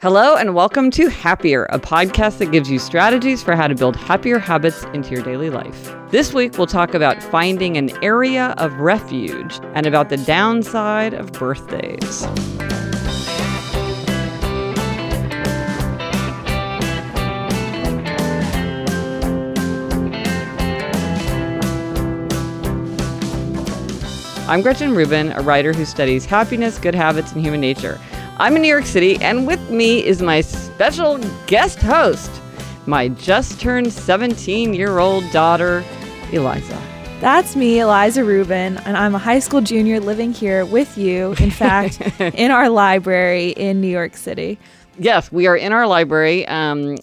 Hello, and welcome to Happier, a podcast that gives you strategies for how to build happier habits into your daily life. This week, we'll talk about finding an area of refuge and about the downside of birthdays. I'm Gretchen Rubin, a writer who studies happiness, good habits, and human nature. I'm in New York City, and with me is my special guest host, my just turned 17 year old daughter, Eliza. That's me, Eliza Rubin, and I'm a high school junior living here with you, in fact, in our library in New York City. Yes, we are in our library. Um,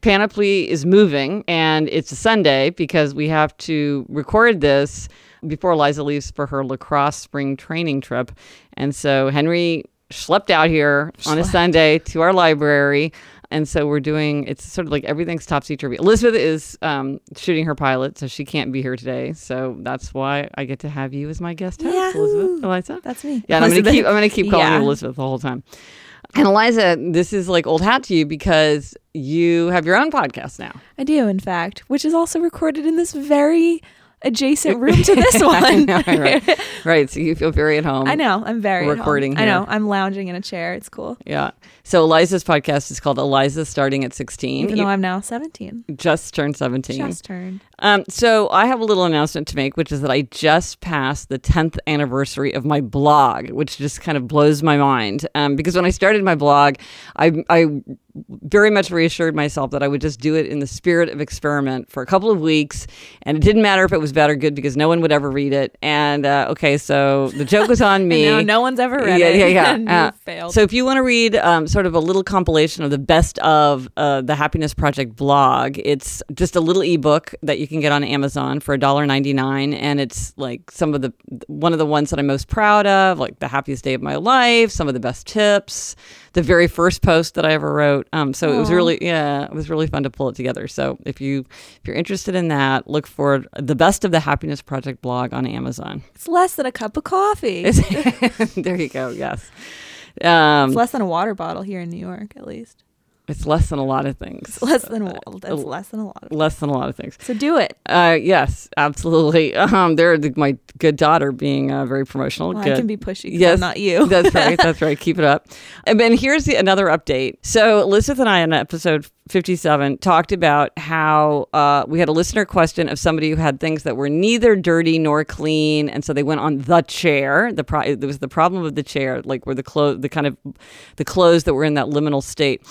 Panoply is moving, and it's a Sunday because we have to record this before Eliza leaves for her lacrosse spring training trip. And so Henry schlepped out here on a Sunday to our library. And so we're doing, it's sort of like everything's topsy turvy. Elizabeth is um, shooting her pilot, so she can't be here today. So that's why I get to have you as my guest host, Yahoo! Elizabeth. Eliza? That's me. Yeah, I'm gonna keep I'm gonna keep calling Yeah. you Elizabeth the whole time. And Eliza, this is like old hat to you because you have your own podcast now. I do, in fact, which is also recorded in this very adjacent room to this I one. know, right, right. So you feel very at home. I know. I'm very at home. Recording I know. I'm lounging in a chair. It's cool. Yeah. So Eliza's podcast is called Eliza Starting at 16. Even You though I'm now 17. just turned 17. Just turned. Um, so I have a little announcement to make, which is that I just passed the 10th anniversary of my blog, which just kind of blows my mind. Um, because when I started my blog, I, I very much reassured myself that I would just do it in the spirit of experiment for a couple of weeks, and it didn't matter if it was bad or good because no one would ever read it. And uh, okay, so the joke was on me. Now no one's ever read yeah, it. Yeah, yeah, and Uh. So if you want to read um, sort of a little compilation of the best of uh, the Happiness Project blog, it's just a little ebook that you can get on Amazon for $1.99. And it's like some of the, one of the ones that I'm most proud of, like the happiest day of my life, some of the best tips, the very first post that I ever wrote. Um, so it was really, yeah, it was really fun to pull it together. So if you, if you're interested in that, look for the best of the Happiness Project blog on Amazon. it's less than a cup of coffee. there you go. Yes. Um, it's less than a water bottle here in New York, at least. It's less than a lot of things. Less than a, Uh, that's less than a lot. Of, less than a lot of things. so do it. Uh, yes, absolutely. Um, there, the, my good daughter being uh, very promotional. Well, good. I can be pushy. Yes, I'm not you. that's right. That's right. Keep it up. And then here's the, another update. So Elizabeth and I in episode 57 talked about how uh, we had a listener question of somebody who had things that were neither dirty nor clean, and so they went on the chair. The pro- there was the problem of the chair, like where the clothes, the kind of the clothes that were in that liminal state.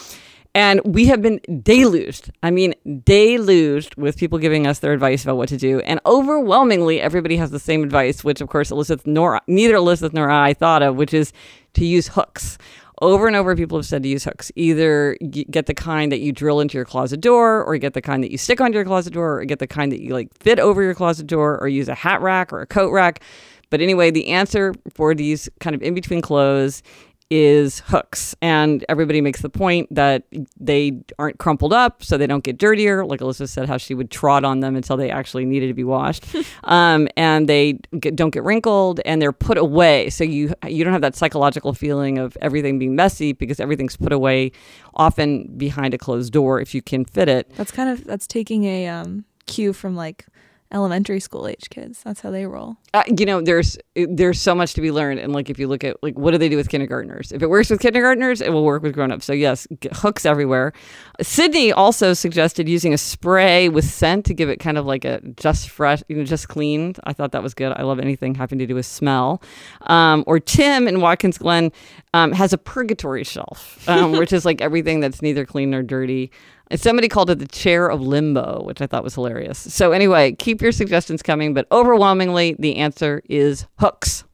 And we have been deluged. I mean, deluged with people giving us their advice about what to do. And overwhelmingly, everybody has the same advice, which of course Elizabeth nor neither Elizabeth nor I thought of, which is to use hooks over and over people have said to use hooks either get the kind that you drill into your closet door or get the kind that you stick onto your closet door or get the kind that you like fit over your closet door or use a hat rack or a coat rack but anyway the answer for these kind of in between clothes is hooks. And everybody makes the point that they aren't crumpled up so they don't get dirtier. Like Alyssa said, how she would trot on them until they actually needed to be washed. um, and they get, don't get wrinkled and they're put away. So you, you don't have that psychological feeling of everything being messy because everything's put away often behind a closed door if you can fit it. That's kind of, that's taking a um, cue from like elementary school age kids. That's how they roll. Uh, you know, there's there's so much to be learned, and like if you look at like what do they do with kindergartners? If it works with kindergartners, it will work with grown-ups. So yes, hooks everywhere. Sydney also suggested using a spray with scent to give it kind of like a just fresh, you know, just cleaned. I thought that was good. I love anything having to do with smell. Um, or Tim in Watkins Glen um, has a purgatory shelf, um, which is like everything that's neither clean nor dirty. And somebody called it the chair of limbo, which I thought was hilarious. So anyway, keep your suggestions coming, but overwhelmingly the answer is hooks.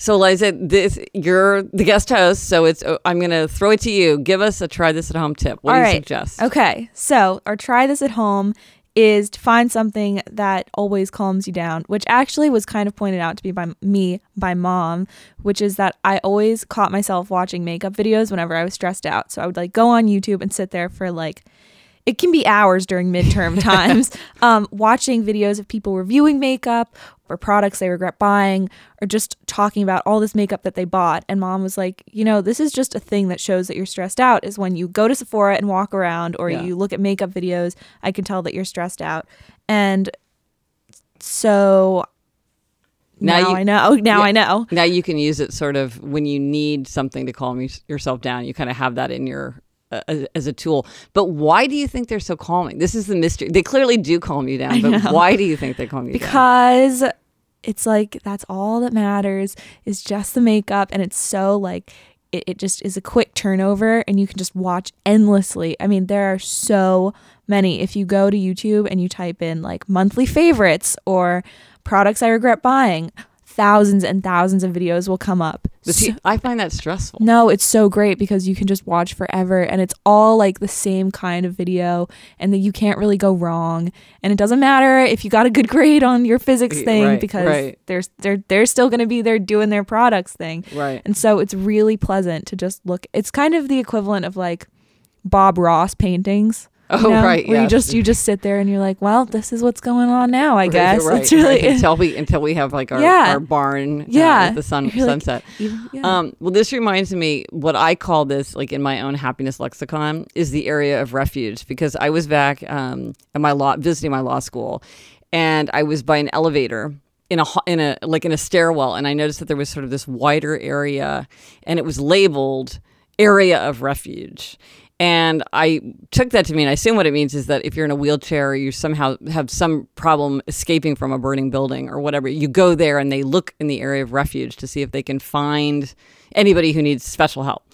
So Liza, this you're the guest host, so it's uh, I'm going to throw it to you. Give us a try this at home tip. What All do you right. suggest? Okay. So, our try this at home is to find something that always calms you down, which actually was kind of pointed out to me by me by mom, which is that I always caught myself watching makeup videos whenever I was stressed out. So I would like go on YouTube and sit there for like it can be hours during midterm times um, watching videos of people reviewing makeup or products they regret buying or just talking about all this makeup that they bought and mom was like you know this is just a thing that shows that you're stressed out is when you go to sephora and walk around or Yeah. you look at makeup videos i can tell that you're stressed out and so Now now, you- i know now Yeah. i know Now you can use it sort of when you need something to calm yourself down. You kind of have that in your uh, as, a tool. But why do you think they're so calming? This is the mystery. They clearly do calm you down, but why do you think they calm you down? because it's like that's all that matters is just the makeup and it's so like it, it just is a quick turnover and you can just watch endlessly i mean there are so many if you go to youtube and you type in like monthly favorites or products i regret buying thousands and thousands of videos will come up But see, I find that stressful. no, it's so great because you can just watch forever and it's all like the same kind of video and that you can't really go wrong. And it doesn't matter if you got a good grade on your physics thing right, because right. they're they're they're still going to be there doing their products thing. Right. And so it's really pleasant to just look. It's kind of the equivalent of like Bob Ross paintings. Oh, you know, right, Where you just you just sit there and you're like, well, this is what's going on now. I Right, guess right, it's really right. until we until we have like our, Yeah. our barn uh, Yeah. with the sun You're sunset. even- yeah. Um, well, this reminds me what I call this, like in my own happiness lexicon, is the area of refuge because I was back um, at my law visiting my law school, and I was by an elevator in a in a like in a stairwell, and I noticed that there was sort of this wider area, and it was labeled area of refuge. And I took that to mean, I assume what it means is that if you're in a wheelchair or you somehow have some problem escaping from a burning building or whatever, you go there and they look in the area of refuge to see if they can find anybody who needs special help.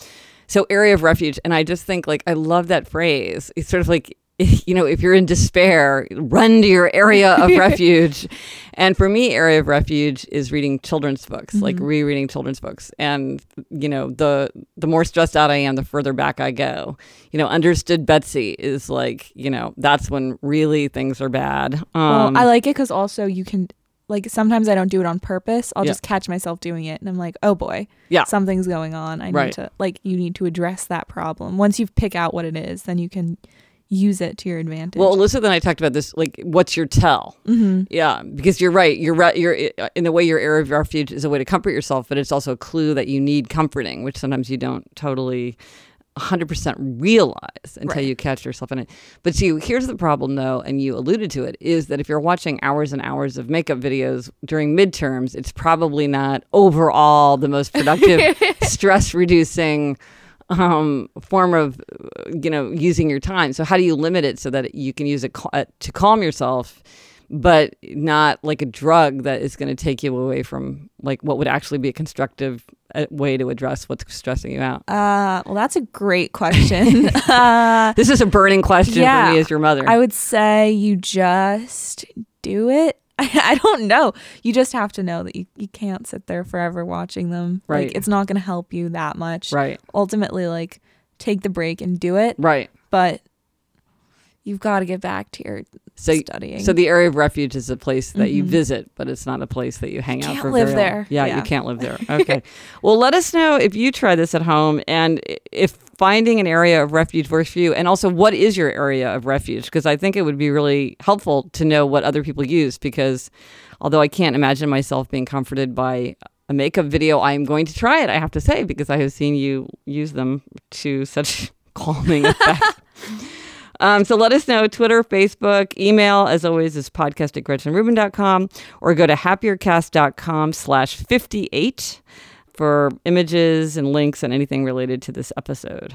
So, area of refuge. And I just think, like, I love that phrase. It's sort of like, you know, if you're in despair, run to your area of refuge. And for me, area of refuge is reading children's books, like rereading children's books. And you know, the the more stressed out I am, the further back I go. You know, understood Betsy is like, you know, that's when really things are bad. Um, Well, I like it because also you can like sometimes I don't do it on purpose. I'll Yeah. just catch myself doing it, and I'm like, oh boy, Yeah. something's going on. I Right. need to like you need to address that problem. Once you pick out what it is, then you can use it to your advantage. Well, Alyssa and I talked about this. Like, what's your tell? Mm-hmm. Yeah, because you're right. You're right. You're in a way. Your area of refuge is a way to comfort yourself, but it's also a clue that you need comforting, which sometimes you don't totally. 100% realize until Right. you catch yourself in it. But see, here's the problem though, and you alluded to it, is that if you're watching hours and hours of makeup videos during midterms, it's probably not overall the most productive, stress reducing um, form of, you know, using your time. So how do you limit it so that you can use it cal- uh, to calm yourself, but not like a drug that is going to take you away from like what would actually be a constructive uh, way to address what's stressing you out? uh, well, that's a great question. uh, This is a burning question yeah, for me as your mother. I would say you just do it I, I don't know. You just have to know that you, you can't sit there forever watching them. Right. Like it's not going to help you that much. Right. Ultimately, like take the break and do it. Right. But you've got to get back to your So, studying. so the area of refuge is a place that you Mhm. visit, but it's not a place that you hang out can't for. live there. Yeah, you can't live there. Okay. well, let us know if you try this at home and if finding an area of refuge works for you, and also what is your area of refuge? Because I think it would be really helpful to know what other people use. Because although I can't imagine myself being comforted by a makeup video, I am going to try it. I have to say because I have seen you use them to such calming effect. Um, so let us know Twitter, Facebook, email, as always, is podcast at gretchenrubin.com or go to happiercast.com slash 58 for images and links and anything related to this episode.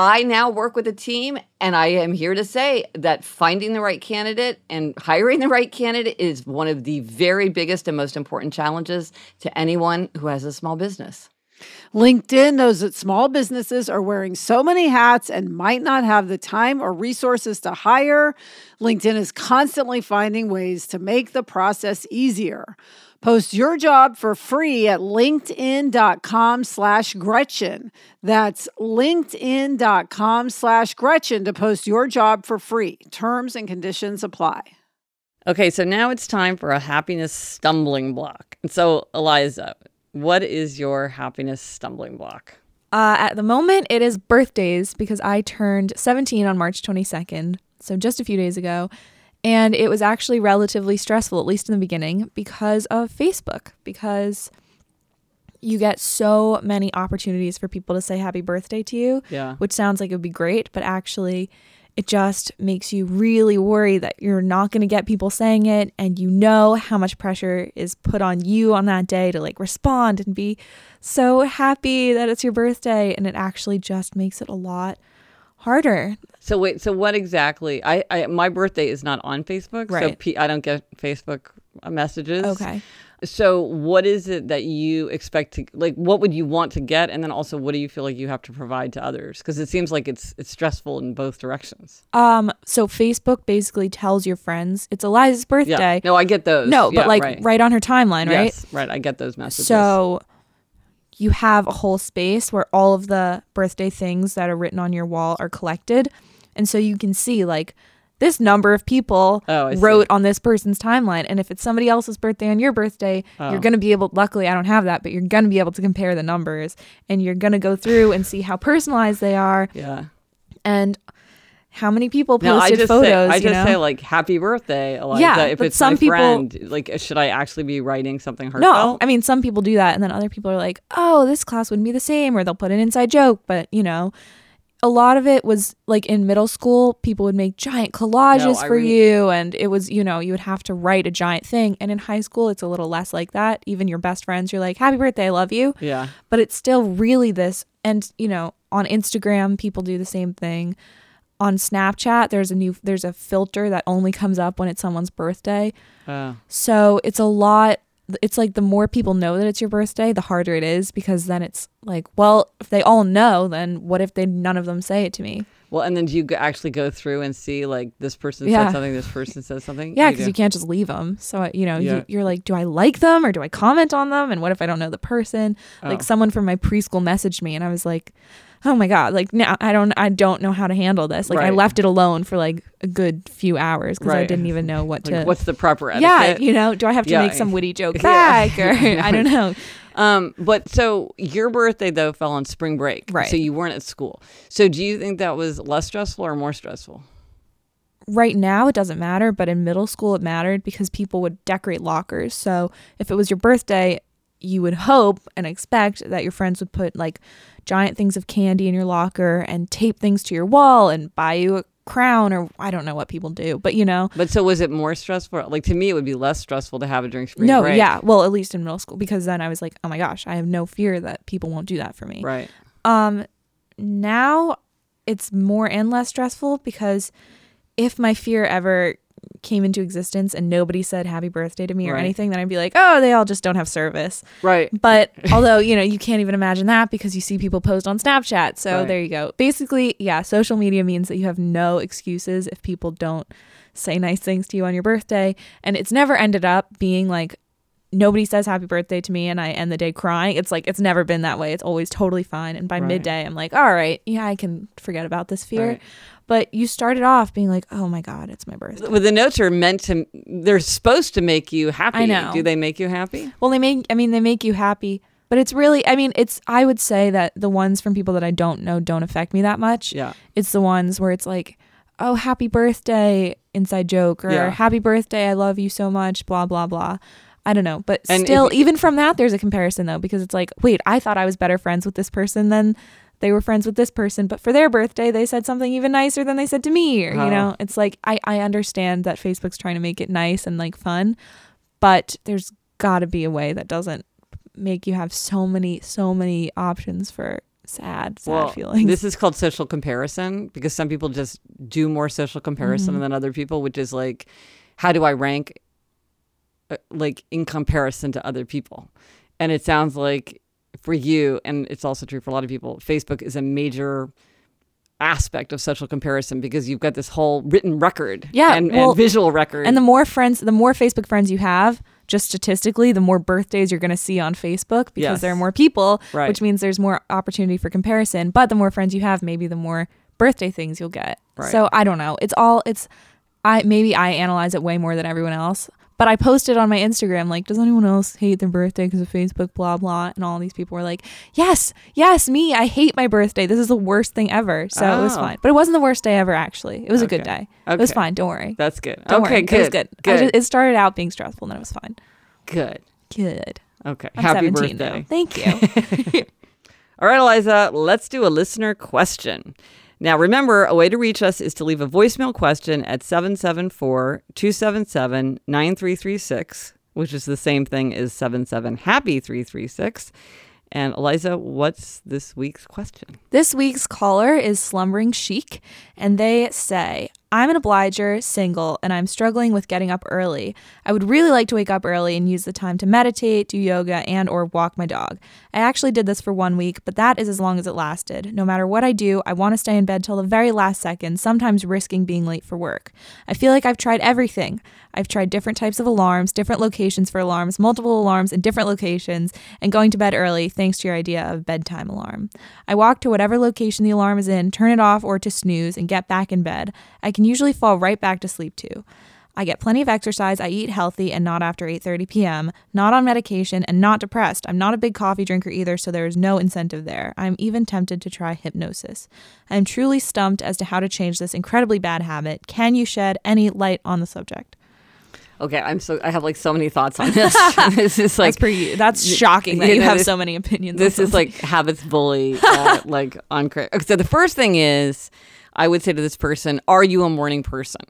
I now work with a team, and I am here to say that finding the right candidate and hiring the right candidate is one of the very biggest and most important challenges to anyone who has a small business. LinkedIn knows that small businesses are wearing so many hats and might not have the time or resources to hire. LinkedIn is constantly finding ways to make the process easier. Post your job for free at linkedin.com slash Gretchen. That's linkedin.com slash Gretchen to post your job for free. Terms and conditions apply. Okay, so now it's time for a happiness stumbling block. And so, Eliza, what is your happiness stumbling block? Uh, at the moment, it is birthdays because I turned 17 on March 22nd, so just a few days ago. And it was actually relatively stressful, at least in the beginning, because of Facebook, because you get so many opportunities for people to say happy birthday to you, Yeah. which sounds like it would be great, but actually, it just makes you really worry that you're not going to get people saying it. And you know how much pressure is put on you on that day to like respond and be so happy that it's your birthday. And it actually just makes it a lot harder. So wait, so what exactly? I, I my birthday is not on Facebook, right. so. P, I don't get Facebook messages. Okay. So what is it that you expect to like? What would you want to get, and then also what do you feel like you have to provide to others? Because it seems like it's it's stressful in both directions. Um, so Facebook basically tells your friends it's Eliza's birthday. Yeah. No, I get those. No, Yeah, but like right. right. on her timeline, right? Yes, right. I get those messages. So you have a whole space where all of the birthday things that are written on your wall are collected. And so you can see like this number of people Oh, I see. wrote on this person's timeline. And if it's somebody else's birthday on your birthday, Oh. you're going to be able, luckily, I don't have that, but you're going to be able to compare the numbers and you're going to go through and see how personalized they are yeah. and how many people No, I posted just photos. say I just know? say like happy birthday, Eliza. Yeah, if it's some my people- friend, like should I actually be writing something herself? No. I mean some people do that, and then other people are like, "Oh, this class wouldn't be the same," or they'll put an inside joke. But you know, a lot of it was like in middle school, people would make giant collages I for re- you, and it was you know you would have to write a giant thing. And in high school, it's a little less like that. Even your best friends, you're like, "Happy birthday, I love you," yeah. but it's still really this. And you know, on Instagram, people do the same thing. On Snapchat, there's a new there's a filter that only comes up when it's someone's birthday. Uh, So it's a lot. It's like the more people know that it's your birthday, the harder it is because then it's like, well, if they all know, then what if they none of them say it to me? Well, and then do you actually go through and see like this person Yeah. said something, this person said something? Yeah, because do. you can't just leave them. So uh, you know, Yeah. you, you're like, do I like them or do I comment on them? And what if I don't know the person? Oh. Like someone from my preschool messaged me, and I was like, oh my god, like now I don't I don't know how to handle this. Like I left it alone for like a good few hours because I didn't even know what Like, to. what's the proper etiquette? yeah, you know, do I have to Yeah. make some witty joke back or I don't know. Um, but so your birthday though fell on spring break, Right. So you weren't at school. So do you think that was less stressful or more stressful? right now it doesn't matter, but in middle school it mattered because people would decorate lockers. So if it was your birthday, you would hope and expect that your friends would put like giant things of candy in your locker and tape things to your wall and buy you a crown or I don't know what people do, but you know. But so was it more stressful? Like to me, it would be less stressful to have it during spring no, break. yeah. Well, at least in middle school, because then I was like, oh my gosh, I have no fear that people won't do that for me. Right. Um, now it's more and less stressful because if my fear ever came into existence and nobody said happy birthday to me or Right. anything, then I'd be like, oh, they all just don't have service. Right. But although, you know, you can't even imagine that because you see people post on Snapchat. So Right. there you go. Basically, yeah, social media means that you have no excuses if people don't say nice things to you on your birthday. And it's never ended up being like, nobody says happy birthday to me and I end the day crying. It's like, it's never been that way. It's always totally fine. And by Right. midday, I'm like, all right, yeah, I can forget about this fear. Right. But you started off being like, oh my God, it's my birthday. Well, the notes are meant to. They're supposed to make you happy. I know. Do they make you happy? Well, they make, I mean, they make you happy. But it's really, I mean, it's, I would say that the ones from people that I don't know don't affect me that much. Yeah. It's the ones where it's like, oh, happy birthday, inside joke, or Yeah. happy birthday, I love you so much, blah, blah, blah. I don't know. But And still, you- even from that, there's a comparison though, because it's like, wait, I thought I was better friends with this person than they were friends with this person. But for their birthday, they said something even nicer than they said to me. Or, you know, it's like, I, I understand that Facebook's trying to make it nice and like fun, but there's got to be a way that doesn't make you have so many, so many options for sad, sad well, feelings. this is called social comparison because some people just do more social comparison Mm-hmm. than other people, which is like, how do I rank, Uh, like in comparison to other people? And it sounds like for you, and it's also true for a lot of people, Facebook is a major aspect of social comparison because you've got this whole written record Yeah, and, well, and visual record And the more friends, the more Facebook friends you have, just statistically, the more birthdays you're going to see on Facebook because Yes. there are more people, Right. which means there's more opportunity for comparison. But the more friends you have, maybe the more birthday things you'll get. Right. So I don't know. It's all it's I maybe I analyze it way more than everyone else. But I posted on my Instagram like, does anyone else hate their birthday because of Facebook? Blah blah. And all these people were like, yes, yes, me. I hate my birthday. This is the worst thing ever. So it was Oh. fine. But it wasn't the worst day ever. Actually, it was a good Okay. day. It was fine. Don't worry. That's good. Don't okay, worry. good. It was good. Good. just- it started out being stressful, and then it was fine. good. Good. Okay. I'm Happy 17 birthday. now. Thank you. All right, Eliza, let's do a listener question. Now, remember, a way to reach us is to leave a voicemail question at 774 277 9336, which is the same thing as 77 Happy 336. And Eliza, what's this week's question? this week's caller is Slumbering Chic, and they say, I'm an obliger, single, and I'm struggling with getting up early. I would really like to wake up early and use the time to meditate, do yoga, and or walk my dog. I actually did this for one week, but that is as long as it lasted. No matter what I do, I want to stay in bed till the very last second, sometimes risking being late for work. I feel like I've tried everything. I've tried different types of alarms, different locations for alarms, multiple alarms in different locations, and going to bed early thanks to your idea of bedtime alarm. I walk to whatever location the alarm is in, turn it off or to snooze, and get back in bed. I can usually fall right back to sleep too. I get plenty of exercise, I eat healthy and not after 8:30 p.m., not on medication and not depressed. I'm not a big coffee drinker either, so there is no incentive there. I'm even tempted to try hypnosis. I am truly stumped as to how to change this incredibly bad habit. Can you shed any light on the subject? Okay, I'm so I have like so many thoughts on this. this is like that's pretty that's shocking that you know, have this- so many opinions. this is like habits bully uh, like on so the first thing is i would say to this person are you a morning person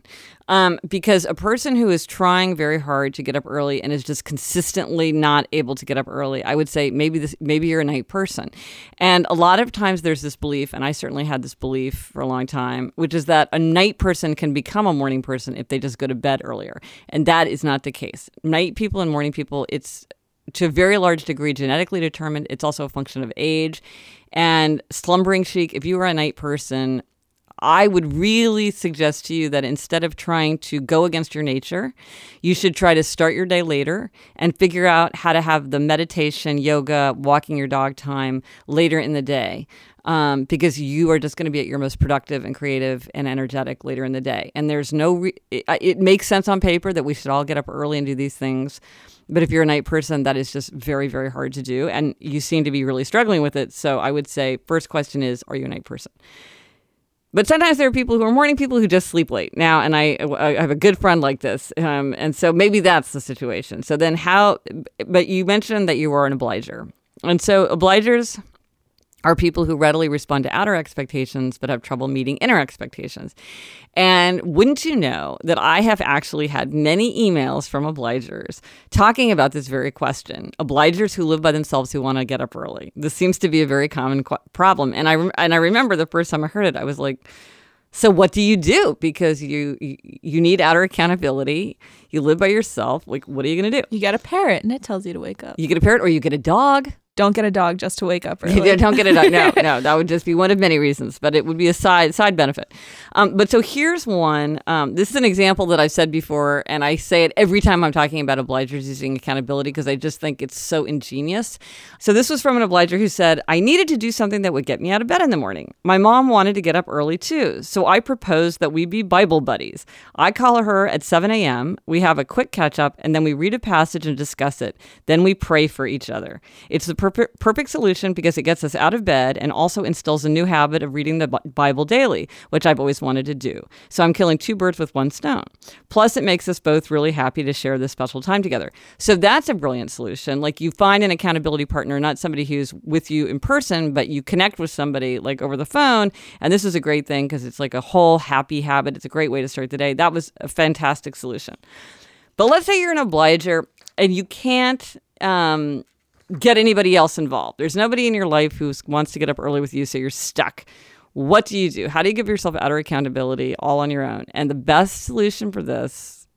um, because a person who is trying very hard to get up early and is just consistently not able to get up early i would say maybe this maybe you're a night person and a lot of times there's this belief and i certainly had this belief for a long time which is that a night person can become a morning person if they just go to bed earlier and that is not the case night people and morning people it's to a very large degree genetically determined. It's also a function of age. And slumbering chic, if you are a night person, I would really suggest to you that instead of trying to go against your nature, you should try to start your day later and figure out how to have the meditation, yoga, walking your dog time later in the day. Um, because you are just going to be at your most productive and creative and energetic later in the day. And there's no, re- it, it makes sense on paper that we should all get up early and do these things. But if you're a night person, that is just very, very hard to do. And you seem to be really struggling with it. So I would say, first question is, are you a night person? But sometimes there are people who are morning people who just sleep late now, and I, I have a good friend like this, um, and so maybe that's the situation. So then, how? But you mentioned that you are an obliger, and so obligers are people who readily respond to outer expectations but have trouble meeting inner expectations. And wouldn't you know that I have actually had many emails from obligers talking about this very question. Obligers who live by themselves who want to get up early. This seems to be a very common qu- problem. And I and I remember the first time I heard it, I was like, so what do you do? Because you you need outer accountability. You live by yourself. Like, what are you going to do? You get a parrot and it tells you to wake up. You get a parrot, or you get a dog. Don't get a dog just to wake up early. don't get a dog. No, no, that would just be one of many reasons, but it would be a side side benefit. Um, but so here's one. Um, this is an example that I've said before, and I say it every time I'm talking about obligers using accountability because I just think it's so ingenious. So this was from an obliger who said, "I needed to do something that would get me out of bed in the morning. My mom wanted to get up early too, so I proposed that we be Bible buddies. I call her at 7 a.m. We have a quick catch up, and then we read a passage and discuss it. Then we pray for each other. It's the perfect, solution because it gets us out of bed and also instills a new habit of reading the Bible daily, which I've always wanted to do. So I'm killing two birds with one stone. Plus, it makes us both really happy to share this special time together. So that's a brilliant solution. Like you find an accountability partner, not somebody who's with you in person, but you connect with somebody like over the phone. And this is a great thing because it's like a whole happy habit. It's a great way to start the day. That was a fantastic solution. But let's say you're an obliger and you can't um, get anybody else involved. There's nobody in your life who wants to get up early with you, so you're stuck. What do you do? How do you give yourself outer accountability all on your own? And the best solution for this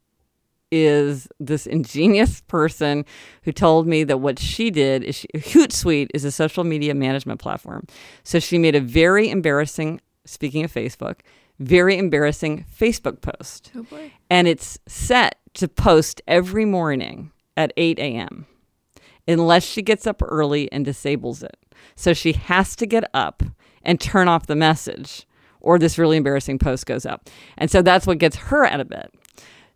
is this ingenious person who told me that what she did is she, Hootsuite is a social media management platform. So she made a very embarrassing, speaking of Facebook, very embarrassing Facebook post. Oh boy. And it's set to post every morning at 8 a.m unless she gets up early and disables it. So she has to get up and turn off the message, or this really embarrassing post goes up. And so that's what gets her out of bed.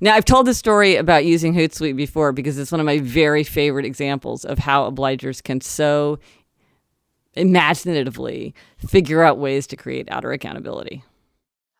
Now, I've told this story about using Hootsuite before because it's one of my very favorite examples of how obligers can so imaginatively figure out ways to create outer accountability.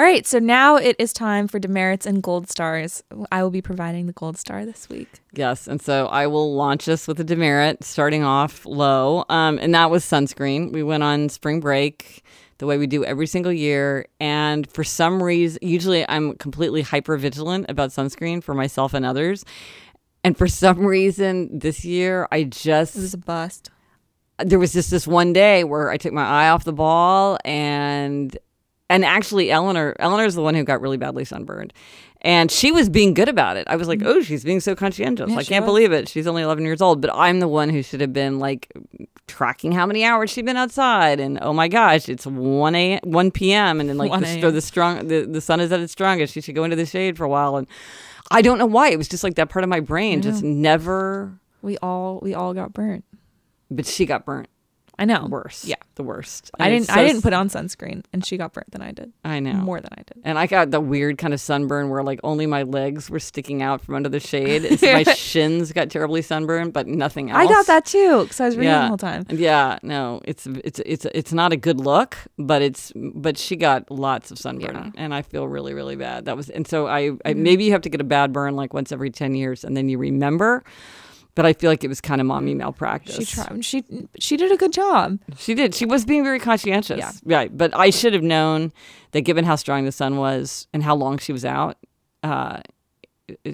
All right, so now it is time for demerits and gold stars. I will be providing the gold star this week. Yes, and so I will launch us with a demerit, starting off low, um, and that was sunscreen. We went on spring break the way we do every single year, and for some reason, usually I'm completely hyper vigilant about sunscreen for myself and others, and for some reason this year I just it was a bust. There was just this one day where I took my eye off the ball and and actually Eleanor Eleanor's the one who got really badly sunburned. And she was being good about it. I was like, mm-hmm. "Oh, she's being so conscientious. Yeah, I can't was. believe it. She's only 11 years old." But I'm the one who should have been like tracking how many hours she'd been outside and oh my gosh, it's 1 a 1 p.m. and then like the, the strong the, the sun is at its strongest. She should go into the shade for a while and I don't know why. It was just like that part of my brain just never We all we all got burnt. But she got burnt. I know. Worse. Yeah. The worst. I didn't so I didn't put on sunscreen and she got burnt than I did. I know. More than I did. And I got the weird kind of sunburn where like only my legs were sticking out from under the shade. So my shins got terribly sunburned, but nothing else. I got that too because I was reading Yeah. the whole time. Yeah, no, it's it's it's it's not a good look, but it's but she got lots of sunburn, Yeah. and I feel really really bad. That was and so I, I mm-hmm. maybe you have to get a bad burn like once every ten years, and then you remember. But I feel like it was kind of mommy malpractice. She tried. She she did a good job. She did. She was being very conscientious. Yeah. Right. But I should have known that given how strong the sun was and how long she was out, uh,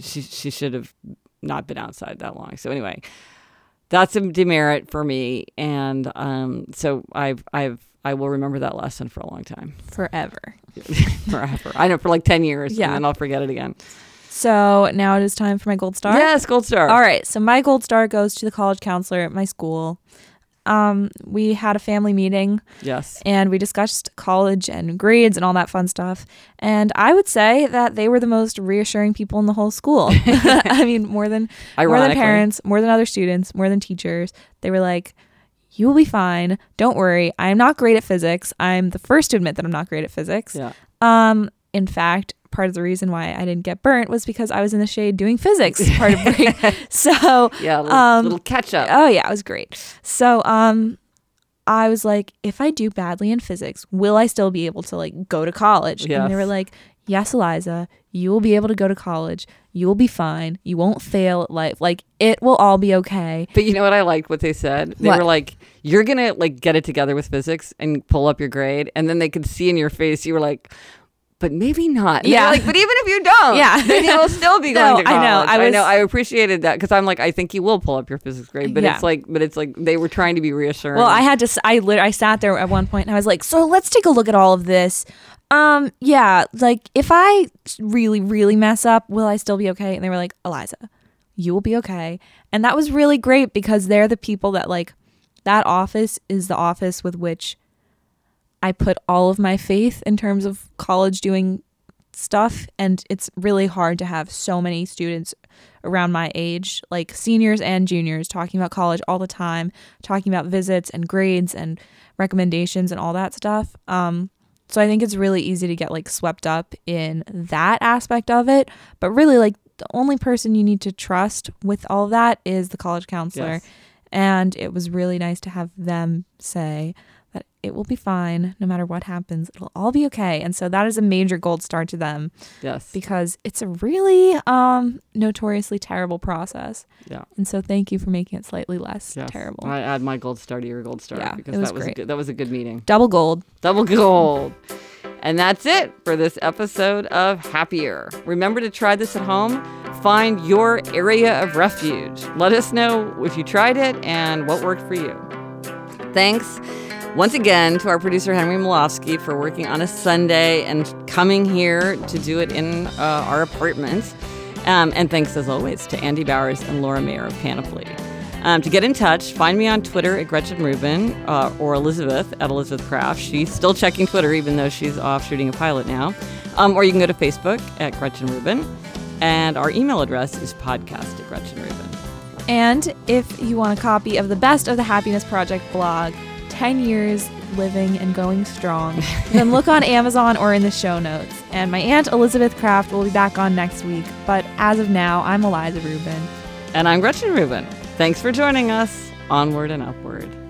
she, she should have not been outside that long. So, anyway, that's a demerit for me, and um, so I've I've I will remember that lesson for a long time, Forever. forever. I know for like ten years, Yeah. and then I'll forget it again. So now it is time for my gold star. Yes, gold star. All right. So my gold star goes to the college counselor at my school. Um, we had a family meeting Yes. and we discussed college and grades and all that fun stuff. And I would say that they were the most reassuring people in the whole school. I mean, more than more than parents, more than other students, more than teachers. They were like, "You will be fine. Don't worry. I am not great at physics. I'm the first to admit that I'm not great at physics. Yeah. Um, in fact, part of the reason why I didn't get burnt was because I was in the shade doing physics part of break. so Yeah. Little, um, little catch up. Oh yeah, it was great. So um I was like, if I do badly in physics, will I still be able to like go to college? And they were like, Yes, Eliza, you will be able to go to college. You will be fine. You won't fail at life. Like it will all be okay. But you know what I liked what they said? They What? were like, "You're gonna like get it together with physics and pull up your grade," and then they could see in your face you were like, "But maybe not." And Yeah. like, but even if you don't, Yeah. then you will still be No, going to I know. I I know. I appreciated that because I'm like, I think you will pull up your physics grade, but Yeah. it's like, but it's like they were trying to be reassuring. Well, I had to. I lit- I sat there at one point and I was like, "So let's take a look at all of this." Um, yeah, like if I really, really mess up, will I still be okay? And they were like, "Eliza, you will be okay." And that was really great because they're the people that like that office is the office with which I put all of my faith in terms of college doing stuff and it's really hard to have so many students around my age like seniors and juniors talking about college all the time talking about visits and grades and recommendations and all that stuff. Um so i think it's really easy to get like swept up in that aspect of it. But really like the only person you need to trust with all that is the college counselor. Yes. and it was really nice to have them say it will be fine no matter what happens. It'll all be okay. And so that is a major gold star to them yes, because it's a really um notoriously terrible process. yeah. And so thank you for making it slightly less Yes. terrible. I add my gold star to your gold star Yeah, because was that was a great. good, that was a good meeting. Double gold. Double gold. And that's it for this episode of Happier. Remember to try this at home. Find your area of refuge. Let us know if you tried it and what worked for you. Thanks once again to our producer Henry Molofsky for working on a Sunday and coming here to do it in uh, our apartment. Um, and thanks as always to Andy Bowers and Laura Mayer of Panoply. Um, to get in touch, find me on Twitter at Gretchen Rubin uh, or Elizabeth at Elizabeth Craft. She's still checking Twitter even though she's off shooting a pilot now. Um, or you can go to Facebook at Gretchen Rubin. And our email address is podcast at Gretchen Rubin. And if you want a copy of the best of the Happiness Project blog, 10 years living and going strong, then look on Amazon or in the show notes. And my Aunt Elizabeth Craft will be back on next week. But as of now, I'm Eliza Rubin. And I'm Gretchen Rubin. Thanks for joining us. Onward and upward.